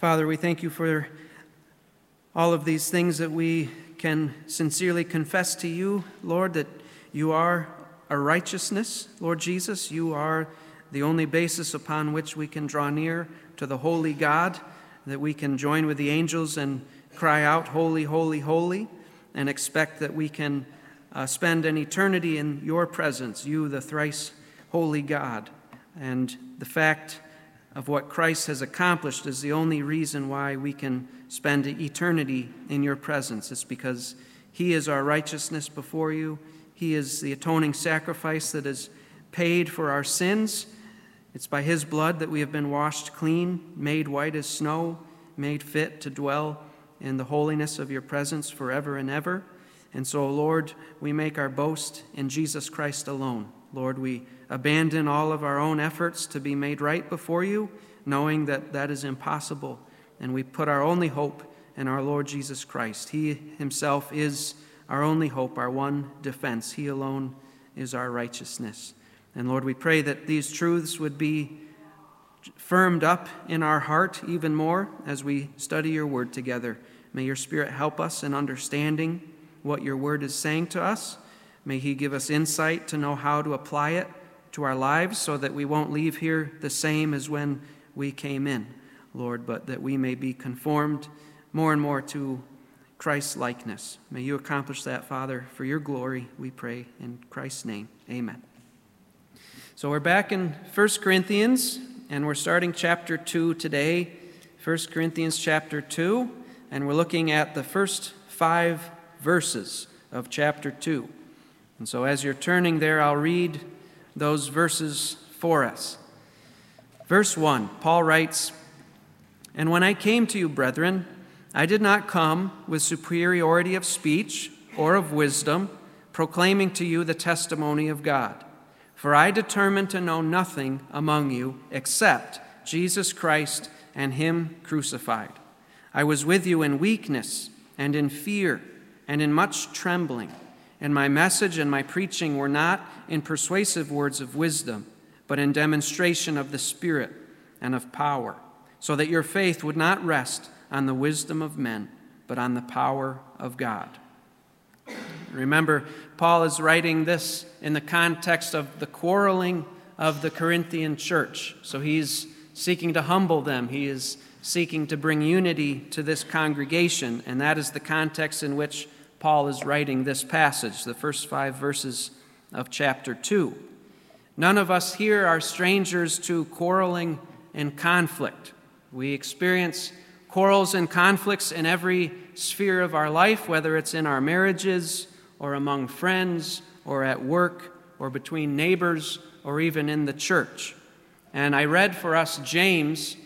Father, we thank you for all of these things that we can sincerely confess to you, Lord, that you are a righteousness, Lord Jesus. You are the only basis upon which we can draw near to the holy God, that we can join with the angels and cry out, Holy, holy, holy, and expect that we can uh, spend an eternity in your presence, you, the thrice holy God. And the fact of what Christ has accomplished is the only reason why we can spend eternity in your presence. It's because he is our righteousness before you. He is the atoning sacrifice that is paid for our sins. It's by His blood that we have been washed clean, made white as snow, made fit to dwell in the holiness of your presence forever and ever. And so, Lord, we make our boast in Jesus Christ alone. Lord, we abandon all of our own efforts to be made right before you, knowing that that is impossible. And we put our only hope in our Lord Jesus Christ. He himself is our only hope, our one defense. He alone is our righteousness. And Lord, we pray that these truths would be firmed up in our heart even more as we study your word together. May your Spirit help us in understanding what your word is saying to us. May he give us insight to know how to apply it to our lives so that we won't leave here the same as when we came in, Lord, but that we may be conformed more and more to Christ's likeness. May you accomplish that, Father, for your glory, we pray in Christ's name. Amen. So we're back in 1 Corinthians, and we're starting chapter 2 today. 1 Corinthians chapter 2, and we're looking at the first five verses of chapter 2. And so as you're turning there, I'll read those verses for us. Verse 1, Paul writes, And when I came to you, brethren, I did not come with superiority of speech or of wisdom, proclaiming to you the testimony of God. For I determined to know nothing among you except Jesus Christ and Him crucified. I was with you in weakness and in fear and in much trembling. And my message and my preaching were not in persuasive words of wisdom, but in demonstration of the Spirit and of power, so that your faith would not rest on the wisdom of men, but on the power of God. Remember, Paul is writing this in the context of the quarreling of the Corinthian church. So he's seeking to humble them. He is seeking to bring unity to this congregation, and that is the context in which Paul is writing this passage, the first five verses of chapter 2. None of us here are strangers to quarreling and conflict. We experience quarrels and conflicts in every sphere of our life, whether it's in our marriages or among friends or at work or between neighbors or even in the church. And I read for us James,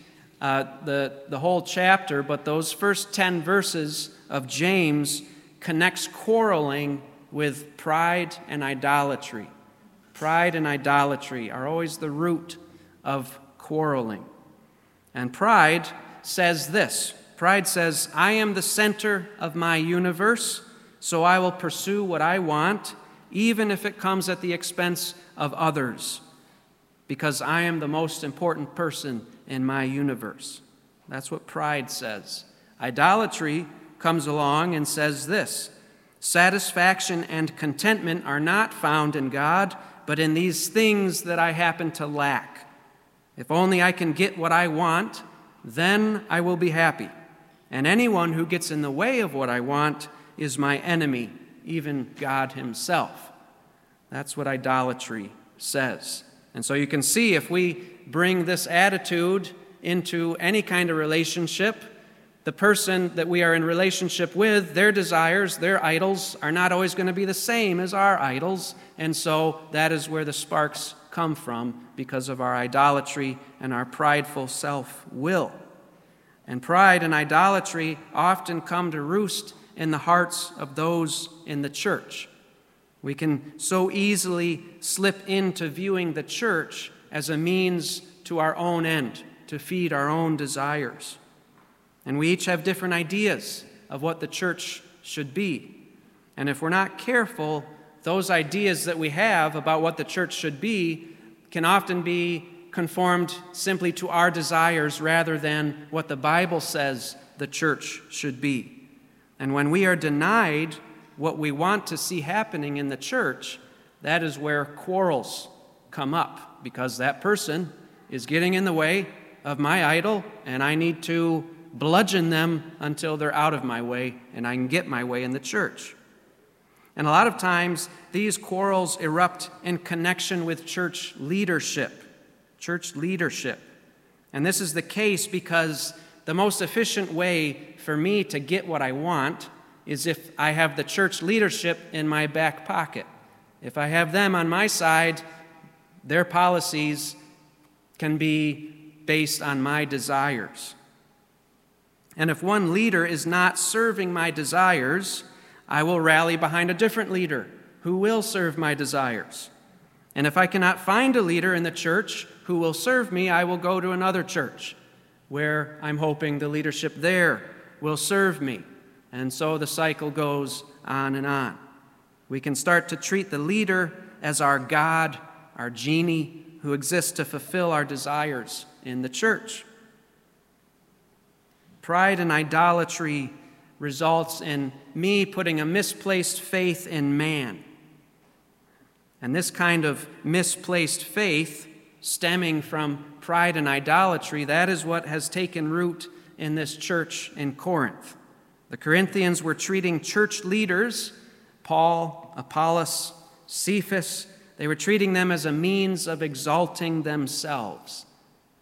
uh, the, the whole chapter, but those first 10 verses of James connects quarreling with pride and idolatry. Pride and idolatry are always the root of quarreling. And pride says this Pride says, I am the center of my universe, so I will pursue what I want, even if it comes at the expense of others, because I am the most important person in my universe. That's what pride says. Idolatry comes along and says this satisfaction and contentment are not found in God, but in these things that I happen to lack. If only I can get what I want, then I will be happy. And anyone who gets in the way of what I want is my enemy, even God Himself. That's what idolatry says. And so you can see if we bring this attitude into any kind of relationship, the person that we are in relationship with, their desires, their idols, are not always going to be the same as our idols. And so that is where the sparks come from because of our idolatry and our prideful self will. And pride and idolatry often come to roost in the hearts of those in the church. We can so easily slip into viewing the church as a means to our own end, to feed our own desires. And we each have different ideas of what the church should be. And if we're not careful, those ideas that we have about what the church should be can often be conformed simply to our desires rather than what the Bible says the church should be. And when we are denied what we want to see happening in the church, that is where quarrels come up because that person is getting in the way of my idol, and I need to bludgeon them until they're out of my way and I can get my way in the church. And a lot of times, these quarrels erupt in connection with church leadership. Church leadership. And this is the case because the most efficient way for me to get what I want is if I have the church leadership in my back pocket. If I have them on my side, their policies can be based on my desires. And if one leader is not serving my desires, I will rally behind a different leader who will serve my desires. And if I cannot find a leader in the church who will serve me, I will go to another church where I'm hoping the leadership there will serve me. And so the cycle goes on and on. We can start to treat the leader as our God, our genie, who exists to fulfill our desires in the church. Pride and idolatry results in me putting a misplaced faith in man. And this kind of misplaced faith, stemming from pride and idolatry, that is what has taken root in this church in Corinth. The Corinthians were treating church leaders, Paul, Apollos, Cephas, they were treating them as a means of exalting themselves.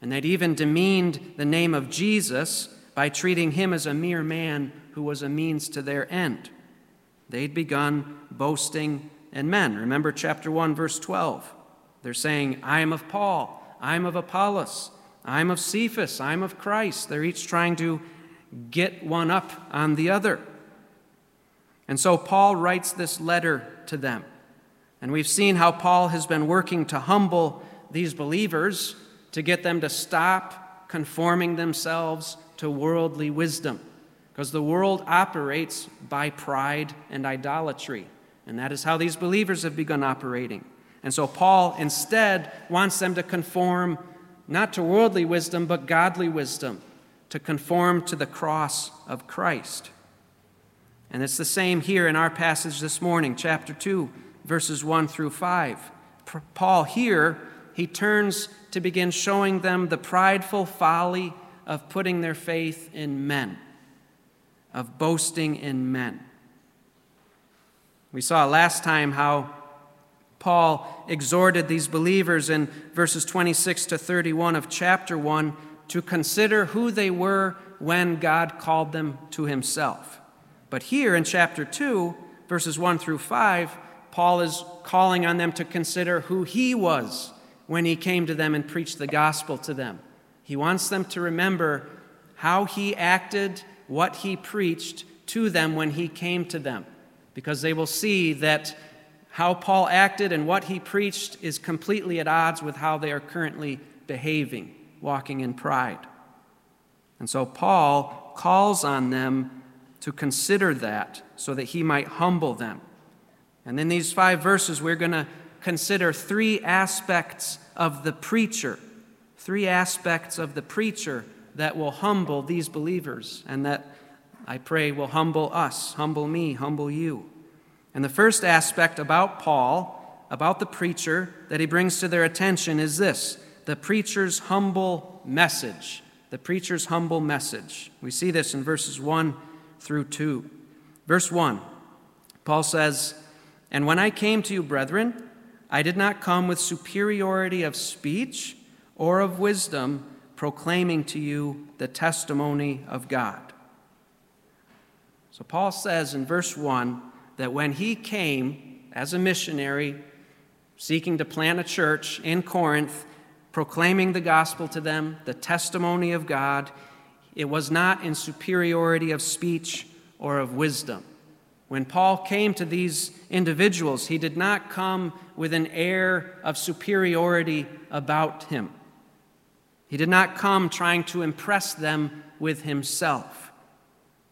And they'd even demeaned the name of Jesus by treating him as a mere man who was a means to their end. They'd begun boasting in men. Remember chapter 1, verse 12. They're saying, I am of Paul, I am of Apollos, I am of Cephas, I am of Christ. They're each trying to get one up on the other. And so Paul writes this letter to them. And we've seen how Paul has been working to humble these believers to get them to stop conforming themselves to worldly wisdom. Because the world operates by pride and idolatry. And that is how these believers have begun operating. And so Paul instead wants them to conform not to worldly wisdom, but godly wisdom, to conform to the cross of Christ. And it's the same here in our passage this morning, chapter 2, verses 1 through 5. Paul here, he turns to begin showing them the prideful folly of putting their faith in men, of boasting in men. We saw last time how Paul exhorted these believers in verses 26 to 31 of chapter 1 to consider who they were when God called them to himself. But here in chapter 2, verses 1 through 5, Paul is calling on them to consider who he was when he came to them and preached the gospel to them. He wants them to remember how he acted, what he preached to them when he came to them, because they will see that how Paul acted and what he preached is completely at odds with how they are currently behaving, walking in pride. And so Paul calls on them to consider that so that he might humble them. And in these five verses, we're going to consider three aspects of the preacher three aspects of the preacher that will humble these believers and that I pray will humble us, humble me, humble you. And the first aspect about Paul, about the preacher that he brings to their attention is this the preacher's humble message. The preacher's humble message. We see this in verses 1 through 2. Verse 1, Paul says, And when I came to you, brethren, I did not come with superiority of speech or of wisdom, proclaiming to you the testimony of God. So Paul says in verse 1 that when he came as a missionary, seeking to plant a church in Corinth, proclaiming the gospel to them, the testimony of God, it was not in superiority of speech or of wisdom. When Paul came to these individuals, he did not come with an air of superiority about him. He did not come trying to impress them with himself.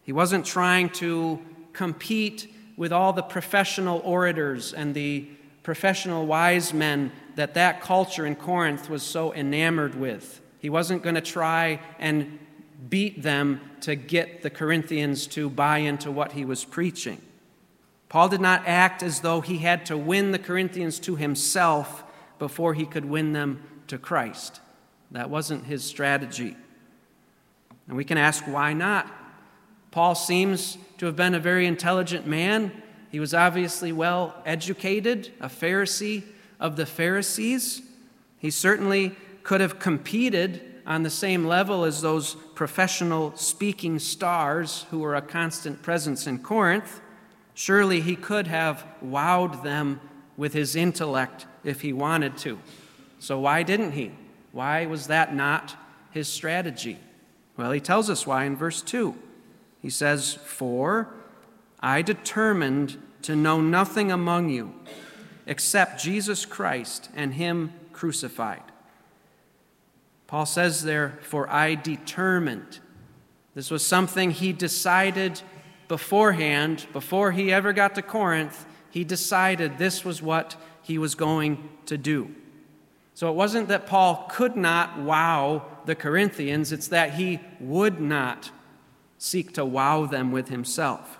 He wasn't trying to compete with all the professional orators and the professional wise men that that culture in Corinth was so enamored with. He wasn't going to try and beat them to get the Corinthians to buy into what he was preaching. Paul did not act as though he had to win the Corinthians to himself before he could win them to Christ. That wasn't his strategy. And we can ask why not? Paul seems to have been a very intelligent man. He was obviously well educated, a Pharisee of the Pharisees. He certainly could have competed on the same level as those professional speaking stars who were a constant presence in Corinth. Surely he could have wowed them with his intellect if he wanted to. So, why didn't he? Why was that not his strategy? Well, he tells us why in verse 2. He says, For I determined to know nothing among you except Jesus Christ and Him crucified. Paul says there, For I determined. This was something he decided beforehand, before he ever got to Corinth. He decided this was what he was going to do. So it wasn't that Paul could not wow the Corinthians, it's that he would not seek to wow them with himself.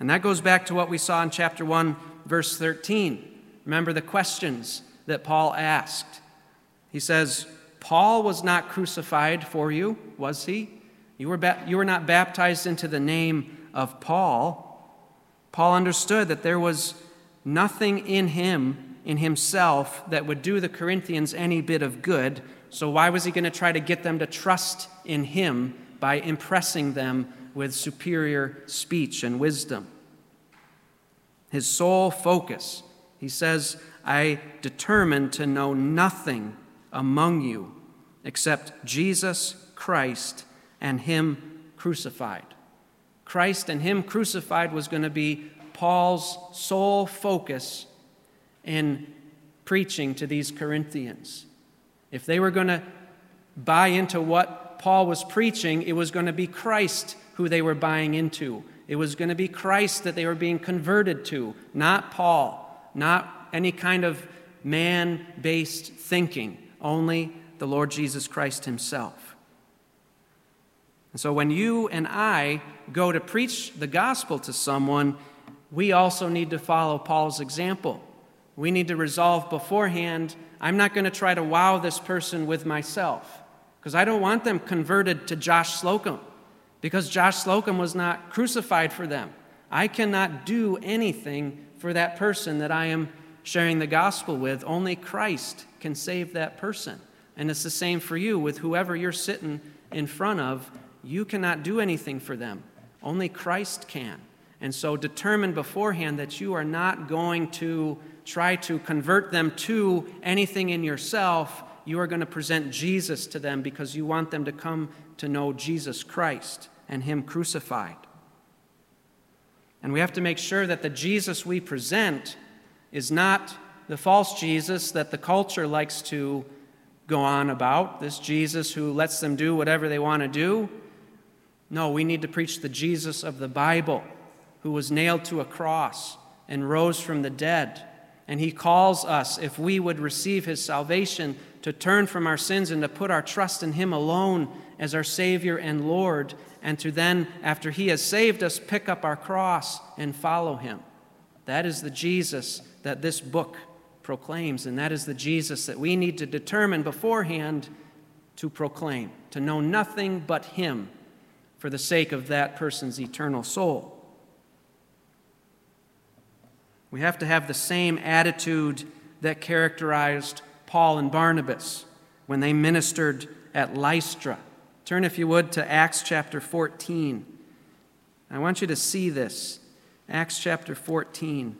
And that goes back to what we saw in chapter 1, verse 13. Remember the questions that Paul asked. He says, Paul was not crucified for you, was he? You were, ba- you were not baptized into the name of Paul. Paul understood that there was nothing in him, in himself, that would do the Corinthians any bit of good. So why was he going to try to get them to trust in him by impressing them with superior speech and wisdom. His sole focus, he says, I determined to know nothing among you except Jesus Christ and Him crucified. Christ and Him crucified was going to be Paul's sole focus in preaching to these Corinthians. If they were going to buy into what Paul was preaching, it was going to be Christ who they were buying into. It was going to be Christ that they were being converted to, not Paul, not any kind of man based thinking, only the Lord Jesus Christ Himself. And so when you and I go to preach the gospel to someone, we also need to follow Paul's example. We need to resolve beforehand I'm not going to try to wow this person with myself because I don't want them converted to Josh Slocum because Josh Slocum was not crucified for them. I cannot do anything for that person that I am sharing the gospel with. Only Christ can save that person. And it's the same for you with whoever you're sitting in front of. You cannot do anything for them. Only Christ can. And so determine beforehand that you are not going to try to convert them to anything in yourself you are going to present Jesus to them because you want them to come to know Jesus Christ and Him crucified. And we have to make sure that the Jesus we present is not the false Jesus that the culture likes to go on about, this Jesus who lets them do whatever they want to do. No, we need to preach the Jesus of the Bible who was nailed to a cross and rose from the dead. And he calls us, if we would receive his salvation, to turn from our sins and to put our trust in Him alone as our Savior and Lord, and to then, after He has saved us, pick up our cross and follow Him. That is the Jesus that this book proclaims, and that is the Jesus that we need to determine beforehand to proclaim, to know nothing but Him for the sake of that person's eternal soul. We have to have the same attitude that characterized Paul and Barnabas when they ministered at Lystra. Turn, if you would, to Acts chapter 14. I want you to see this. Acts chapter 14.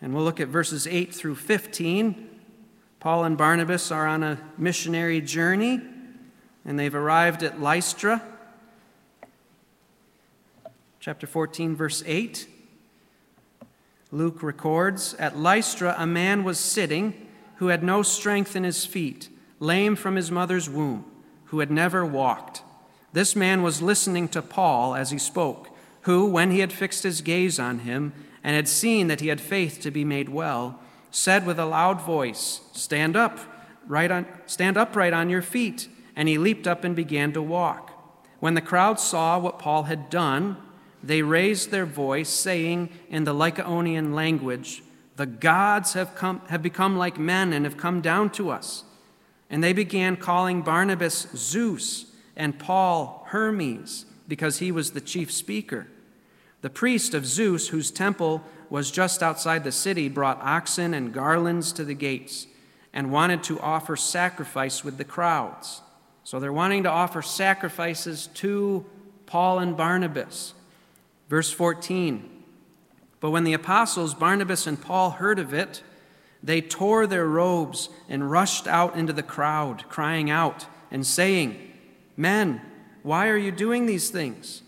And we'll look at verses 8 through 15. Paul and Barnabas are on a missionary journey, and they've arrived at Lystra. Chapter 14, verse 8. Luke records At Lystra, a man was sitting who had no strength in his feet, lame from his mother's womb, who had never walked. This man was listening to Paul as he spoke, who, when he had fixed his gaze on him, and had seen that he had faith to be made well, said with a loud voice, Stand up, right on, stand upright on your feet. And he leaped up and began to walk. When the crowd saw what Paul had done, they raised their voice, saying in the Lycaonian language, The gods have, come, have become like men and have come down to us. And they began calling Barnabas Zeus and Paul Hermes, because he was the chief speaker. The priest of Zeus, whose temple was just outside the city, brought oxen and garlands to the gates and wanted to offer sacrifice with the crowds. So they're wanting to offer sacrifices to Paul and Barnabas. Verse 14 But when the apostles Barnabas and Paul heard of it, they tore their robes and rushed out into the crowd, crying out and saying, Men, why are you doing these things?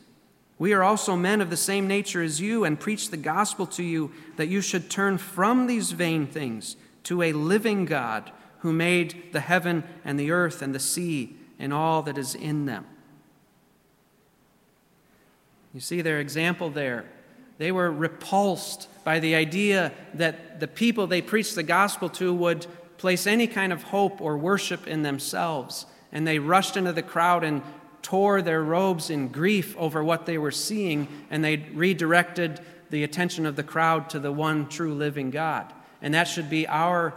We are also men of the same nature as you and preach the gospel to you that you should turn from these vain things to a living God who made the heaven and the earth and the sea and all that is in them. You see their example there. They were repulsed by the idea that the people they preached the gospel to would place any kind of hope or worship in themselves. And they rushed into the crowd and tore their robes in grief over what they were seeing, and they redirected the attention of the crowd to the one true living God. And that should be our,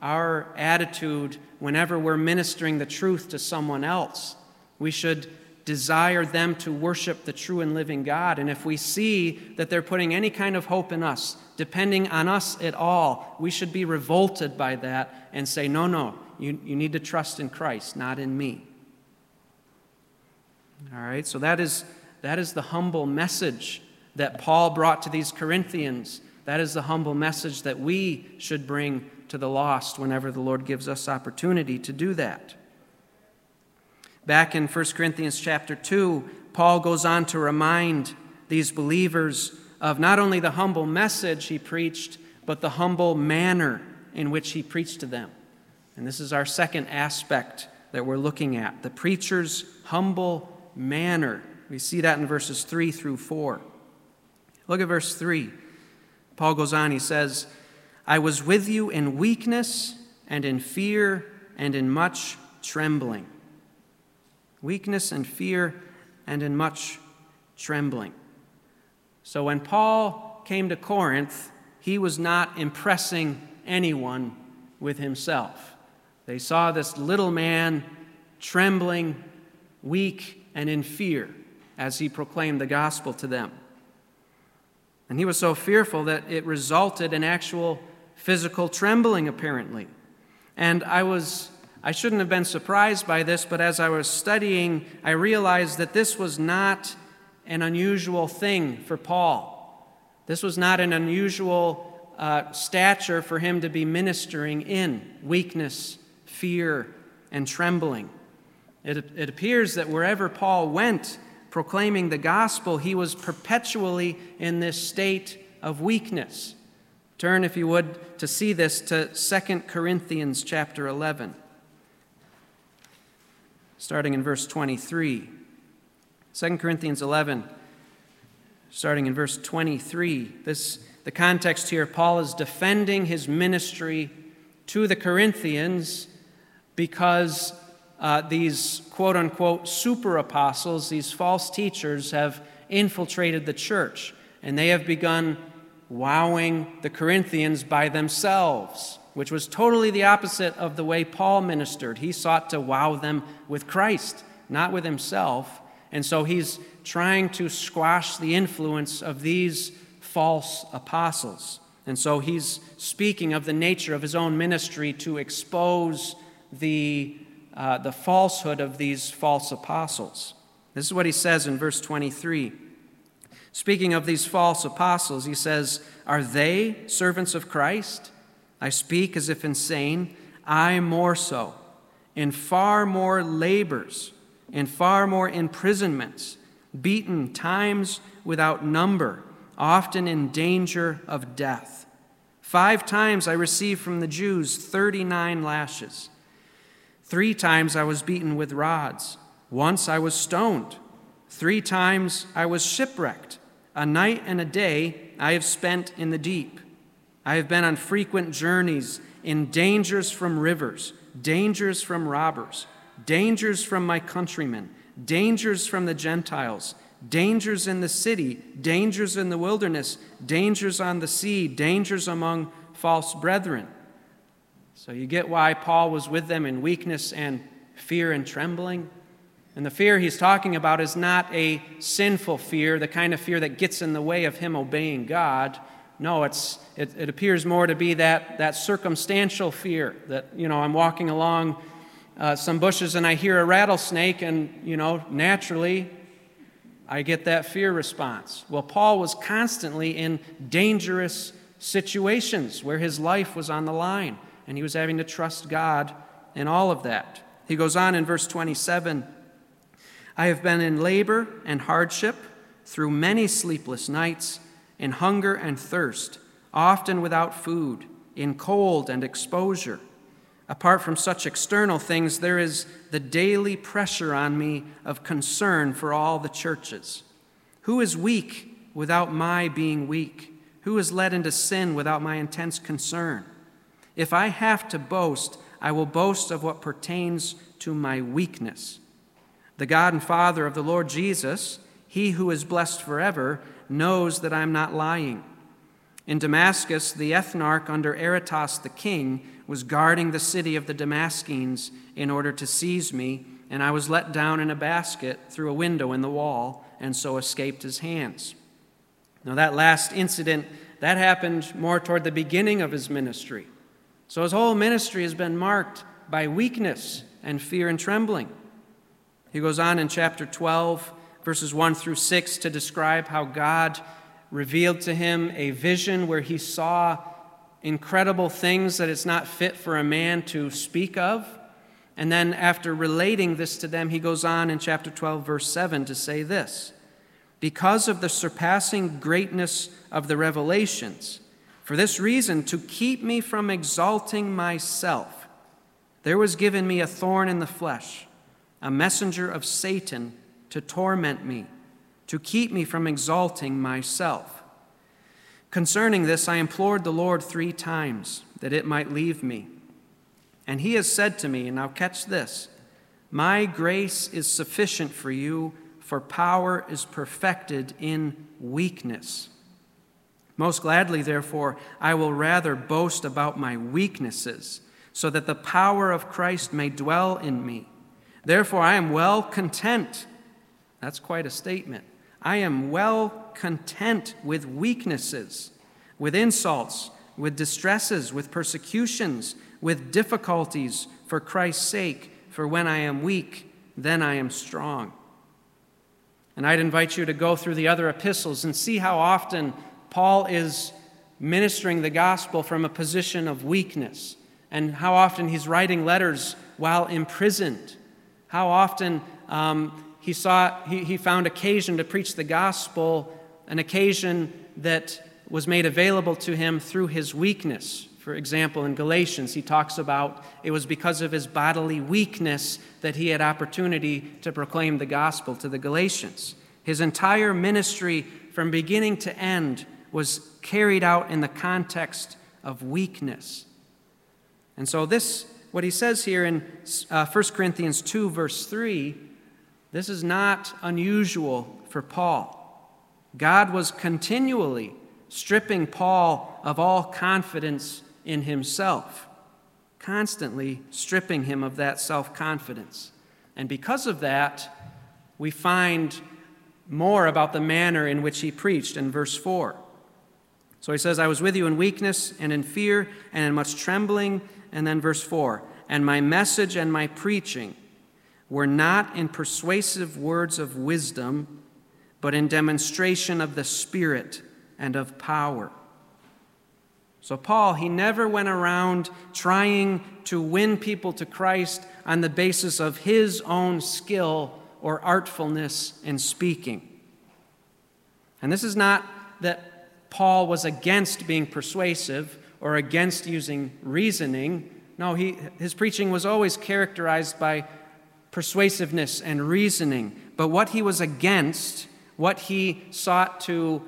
our attitude whenever we're ministering the truth to someone else. We should desire them to worship the true and living God. And if we see that they're putting any kind of hope in us, depending on us at all, we should be revolted by that and say, no, no, you, you need to trust in Christ, not in me. All right, so that is, that is the humble message that Paul brought to these Corinthians that is the humble message that we should bring to the lost whenever the Lord gives us opportunity to do that. Back in 1 Corinthians chapter 2, Paul goes on to remind these believers of not only the humble message he preached, but the humble manner in which he preached to them. And this is our second aspect that we're looking at the preacher's humble manner. We see that in verses 3 through 4. Look at verse 3. Paul goes on, he says, I was with you in weakness and in fear and in much trembling. Weakness and fear and in much trembling. So when Paul came to Corinth, he was not impressing anyone with himself. They saw this little man trembling, weak, and in fear as he proclaimed the gospel to them. And he was so fearful that it resulted in actual physical trembling, apparently. And I was. I shouldn't have been surprised by this, but as I was studying, I realized that this was not an unusual thing for Paul. This was not an unusual uh, stature for him to be ministering in weakness, fear, and trembling. It, it appears that wherever Paul went, proclaiming the gospel, he was perpetually in this state of weakness. Turn, if you would, to see this to 2 Corinthians chapter 11, starting in verse 23. 2 Corinthians 11, starting in verse 23. This, the context here, Paul is defending his ministry to the Corinthians because uh, these quote unquote super apostles, these false teachers, have infiltrated the church and they have begun wowing the Corinthians by themselves, which was totally the opposite of the way Paul ministered. He sought to wow them with Christ, not with himself. And so he's trying to squash the influence of these false apostles. And so he's speaking of the nature of his own ministry to expose the uh, the falsehood of these false apostles. This is what he says in verse 23. Speaking of these false apostles, he says, Are they servants of Christ? I speak as if insane. I more so, in far more labors, in far more imprisonments, beaten times without number, often in danger of death. Five times I received from the Jews 39 lashes. Three times I was beaten with rods. Once I was stoned. Three times I was shipwrecked. A night and a day I have spent in the deep. I have been on frequent journeys in dangers from rivers, dangers from robbers, dangers from my countrymen, dangers from the Gentiles, dangers in the city, dangers in the wilderness, dangers on the sea, dangers among false brethren. So you get why Paul was with them in weakness and fear and trembling. And the fear he's talking about is not a sinful fear, the kind of fear that gets in the way of him obeying God. No, it's, it, it appears more to be that, that circumstantial fear that, you know, I'm walking along uh, some bushes and I hear a rattlesnake, and, you know, naturally I get that fear response. Well, Paul was constantly in dangerous situations where his life was on the line, and he was having to trust God in all of that. He goes on in verse 27 I have been in labor and hardship through many sleepless nights, in hunger and thirst, often without food, in cold and exposure. Apart from such external things, there is the daily pressure on me of concern for all the churches. Who is weak without my being weak? Who is led into sin without my intense concern? If I have to boast, I will boast of what pertains to my weakness. The God and Father of the Lord Jesus, he who is blessed forever, knows that I'm not lying. In Damascus, the ethnarch under Aretas the king was guarding the city of the Damascenes in order to seize me, and I was let down in a basket through a window in the wall, and so escaped his hands. Now, that last incident, that happened more toward the beginning of his ministry. So his whole ministry has been marked by weakness and fear and trembling. He goes on in chapter 12, verses 1 through 6, to describe how God revealed to him a vision where he saw incredible things that it's not fit for a man to speak of. And then, after relating this to them, he goes on in chapter 12, verse 7 to say this Because of the surpassing greatness of the revelations, for this reason, to keep me from exalting myself, there was given me a thorn in the flesh a messenger of Satan to torment me, to keep me from exalting myself. Concerning this, I implored the Lord three times that it might leave me. And he has said to me, and now catch this My grace is sufficient for you, for power is perfected in weakness. Most gladly, therefore, I will rather boast about my weaknesses, so that the power of Christ may dwell in me. Therefore, I am well content. That's quite a statement. I am well content with weaknesses, with insults, with distresses, with persecutions, with difficulties for Christ's sake. For when I am weak, then I am strong. And I'd invite you to go through the other epistles and see how often Paul is ministering the gospel from a position of weakness, and how often he's writing letters while imprisoned how often um, he, saw, he, he found occasion to preach the gospel, an occasion that was made available to him through his weakness. For example, in Galatians, he talks about it was because of his bodily weakness that he had opportunity to proclaim the gospel to the Galatians. His entire ministry, from beginning to end, was carried out in the context of weakness. And so, this what he says here in uh, 1 Corinthians 2, verse 3, this is not unusual for Paul. God was continually stripping Paul of all confidence in himself, constantly stripping him of that self confidence. And because of that, we find more about the manner in which he preached in verse 4. So he says, I was with you in weakness and in fear and in much trembling and then verse 4 And my message and my preaching were not in persuasive words of wisdom, but in demonstration of the Spirit and of power. So, Paul, he never went around trying to win people to Christ on the basis of his own skill or artfulness in speaking. And this is not that Paul was against being persuasive or against using reasoning. No, he, his preaching was always characterized by persuasiveness and reasoning. But what he was against What he sought to,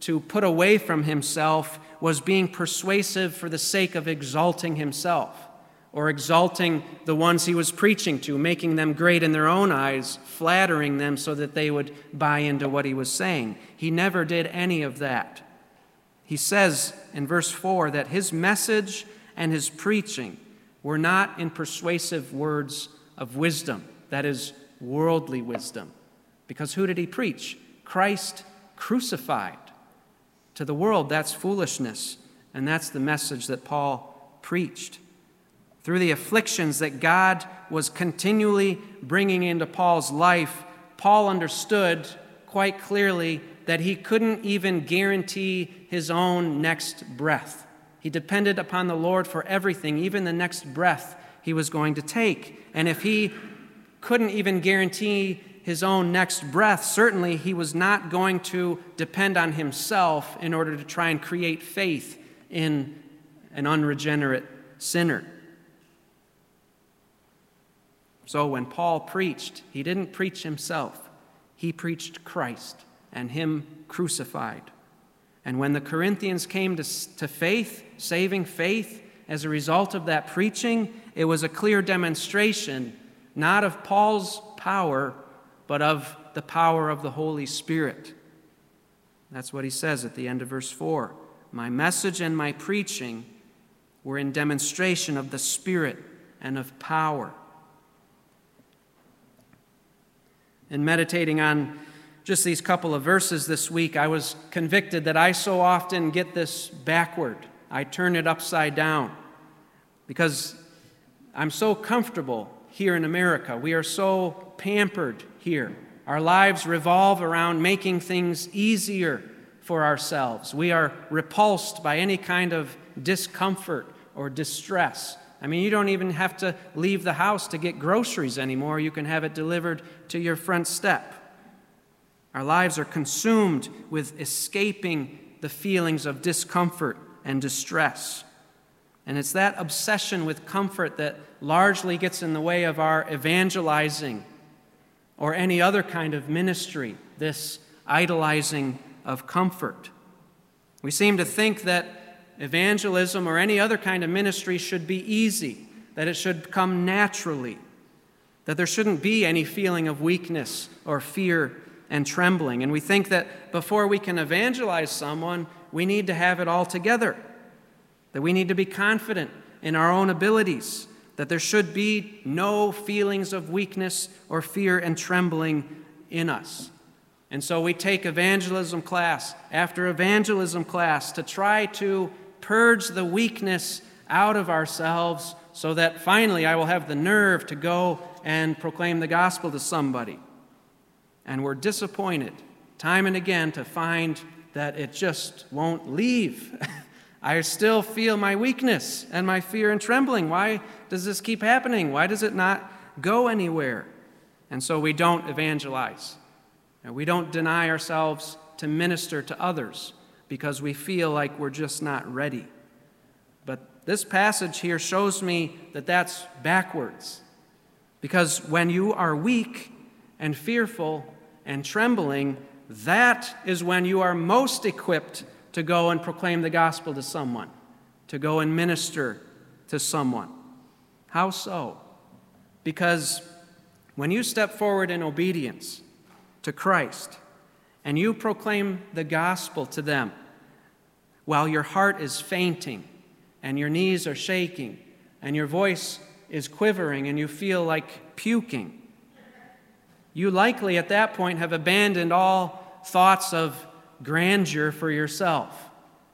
to put away from himself was being persuasive for the sake of exalting himself or exalting the ones he was preaching to, making them great in their own eyes, flattering them so that they would buy into what he was saying. He never did any of that. He says in verse 4 that his message and his preaching were not in persuasive words of wisdom, that is, worldly wisdom. Because who did he preach? Christ crucified. To the world, that's foolishness, and that's the message that Paul preached through the afflictions that God was continually bringing into Paul's life, Paul understood quite clearly that he couldn't even guarantee his own next breath. He depended upon the Lord for everything, even the next breath he was going to take. And if he couldn't even guarantee his own next breath, certainly he was not going to depend on himself in order to try and create faith in an unregenerate sinner. So when Paul preached, he didn't preach himself, he preached Christ and him crucified. And when the Corinthians came to, to faith, saving faith, as a result of that preaching, it was a clear demonstration not of Paul's power, but of the power of the Holy Spirit. That's what he says at the end of verse 4. My message and my preaching were in demonstration of the Spirit and of power. in meditating on just these couple of verses this week, I was convicted that I so often get this backward. I turn it upside down because I'm so comfortable here in America. We are so pampered here. Our lives revolve around making things easier for ourselves. We are repulsed by any kind of discomfort or distress. I mean, you don't even have to leave the house to get groceries anymore. You can have it delivered to your front step. Our lives are consumed with escaping the feelings of discomfort and distress. And it's that obsession with comfort that largely gets in the way of our evangelizing or any other kind of ministry, this idolizing of comfort. We seem to think that evangelism or any other kind of ministry should be easy, that it should come naturally, that there shouldn't be any feeling of weakness or fear and trembling. And we think that before we can evangelize someone, we need to have it all together, that we need to be confident in our own abilities, that there should be no feelings of weakness or fear and trembling in us. And so we take evangelism class after evangelism class to try to purge the weakness out of ourselves so that finally I will have the nerve to go and proclaim the gospel to somebody. And we're disappointed time and again to find that it just won't leave. I still feel my weakness and my fear and trembling. Why does this keep happening? Why does it not go anywhere? And so we don't evangelize. And we don't deny ourselves to minister to others because we feel like we're just not ready. But this passage here shows me that that's backwards. Because when you are weak and fearful and trembling, that is when you are most equipped to go and proclaim the gospel to someone, to go and minister to someone. How so? Because when you step forward in obedience to Christ and you proclaim the gospel to them, while your heart is fainting and your knees are shaking and your voice is quivering and you feel like puking. You likely at that point have abandoned all thoughts of grandeur for yourself.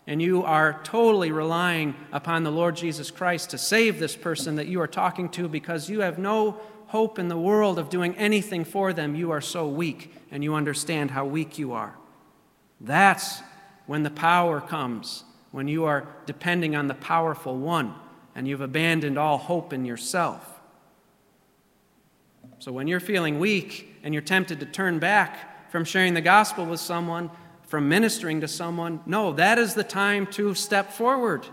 And you are totally relying upon the Lord Jesus Christ to save this person that you are talking to because you have no hope in the world of doing anything for them. You are so weak and you understand how weak you are. That's when the power comes, when you are depending on the powerful one and you've abandoned all hope in yourself. So when you're feeling weak and you're tempted to turn back from sharing the gospel with someone, from ministering to someone, no, that is the time to step forward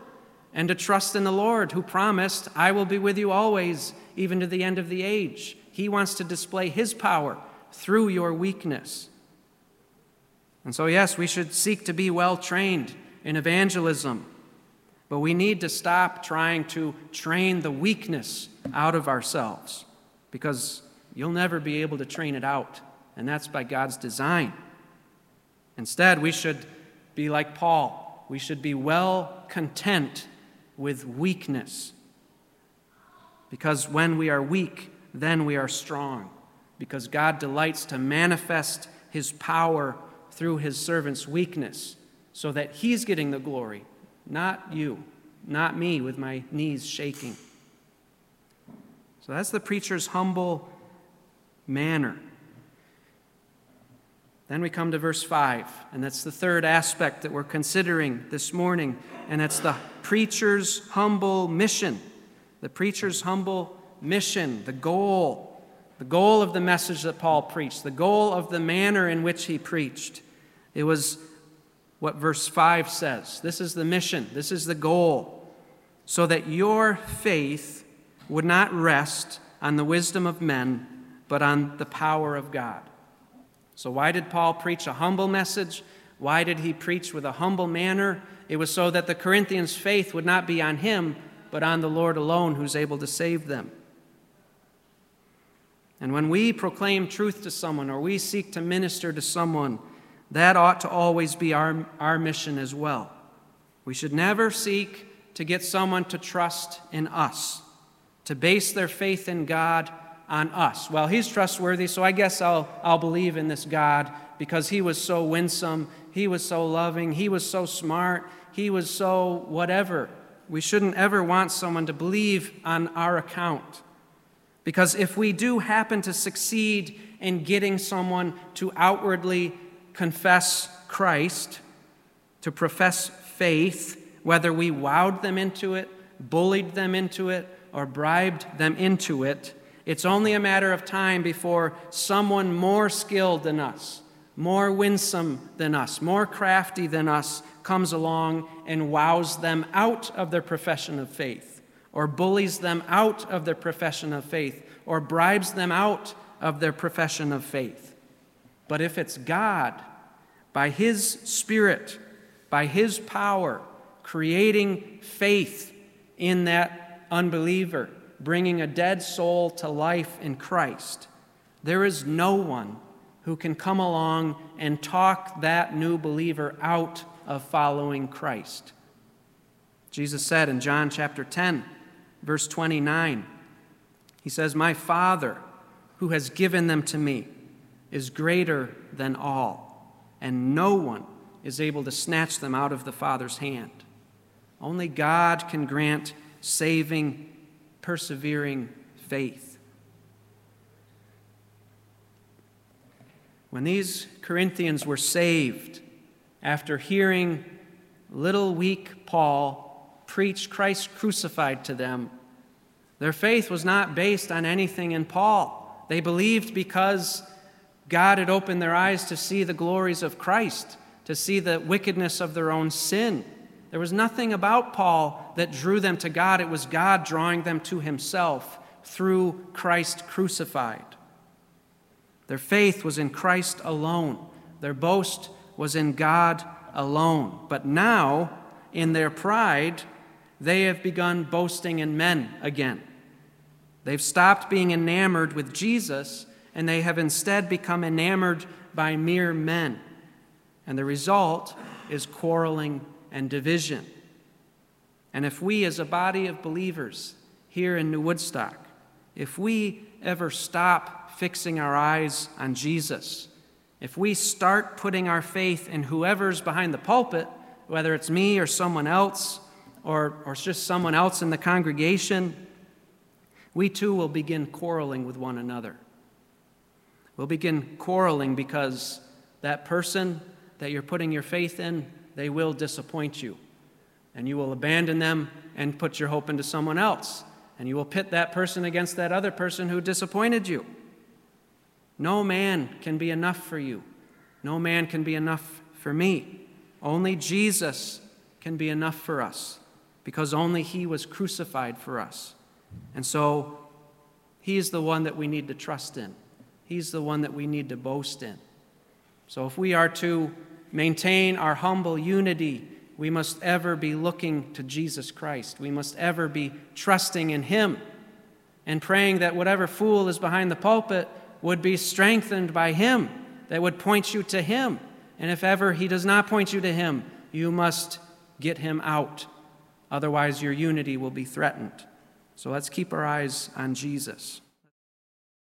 and to trust in the Lord who promised, I will be with you always, even to the end of the age. He wants to display His power through your weakness. And so, yes, we should seek to be well trained in evangelism, but we need to stop trying to train the weakness out of ourselves because you'll never be able to train it out, and that's by God's design. Instead, we should be like Paul. We should be well content with weakness. Because when we are weak, then we are strong. Because God delights to manifest his power through his servant's weakness so that he's getting the glory, not you, not me with my knees shaking. So that's the preacher's humble manner. Then we come to verse 5, and that's the third aspect that we're considering this morning, and that's the preacher's humble mission. The preacher's humble mission, the goal, the goal of the message that Paul preached, the goal of the manner in which he preached. It was what verse 5 says. This is the mission, this is the goal, so that your faith would not rest on the wisdom of men, but on the power of God. So, why did Paul preach a humble message? Why did he preach with a humble manner? It was so that the Corinthians' faith would not be on him, but on the Lord alone who's able to save them. And when we proclaim truth to someone or we seek to minister to someone, that ought to always be our, our mission as well. We should never seek to get someone to trust in us, to base their faith in God on us. Well, he's trustworthy, so I guess I'll, I'll believe in this God because he was so winsome, he was so loving, he was so smart, he was so whatever. We shouldn't ever want someone to believe on our account. Because if we do happen to succeed in getting someone to outwardly confess Christ, to profess faith, whether we wowed them into it, bullied them into it, or bribed them into it, it's only a matter of time before someone more skilled than us, more winsome than us, more crafty than us comes along and wows them out of their profession of faith, or bullies them out of their profession of faith, or bribes them out of their profession of faith. But if it's God, by His Spirit, by His power, creating faith in that unbeliever, bringing a dead soul to life in Christ, there is no one who can come along and talk that new believer out of following Christ. Jesus said in John chapter 10, verse 29, He says, My Father, who has given them to me, is greater than all, and no one is able to snatch them out of the Father's hand. Only God can grant saving persevering faith. When these Corinthians were saved after hearing little weak Paul preach Christ crucified to them, their faith was not based on anything in Paul. They believed because God had opened their eyes to see the glories of Christ, to see the wickedness of their own sin. There was nothing about Paul that drew them to God. It was God drawing them to himself through Christ crucified. Their faith was in Christ alone. Their boast was in God alone. But now, in their pride, they have begun boasting in men again. They've stopped being enamored with Jesus, and they have instead become enamored by mere men. And the result is quarreling and division. And if we, as a body of believers here in New Woodstock, if we ever stop fixing our eyes on Jesus, if we start putting our faith in whoever's behind the pulpit, whether it's me or someone else, or, or just someone else in the congregation, we too will begin quarreling with one another. We'll begin quarreling because that person that you're putting your faith in they will disappoint you. And you will abandon them and put your hope into someone else. And you will pit that person against that other person who disappointed you. No man can be enough for you. No man can be enough for me. Only Jesus can be enough for us because only He was crucified for us. And so He is the one that we need to trust in, He's the one that we need to boast in. So if we are to maintain our humble unity, we must ever be looking to Jesus Christ. We must ever be trusting in Him and praying that whatever fool is behind the pulpit would be strengthened by Him, that would point you to Him. And if ever He does not point you to Him, you must get Him out. Otherwise, your unity will be threatened. So let's keep our eyes on Jesus.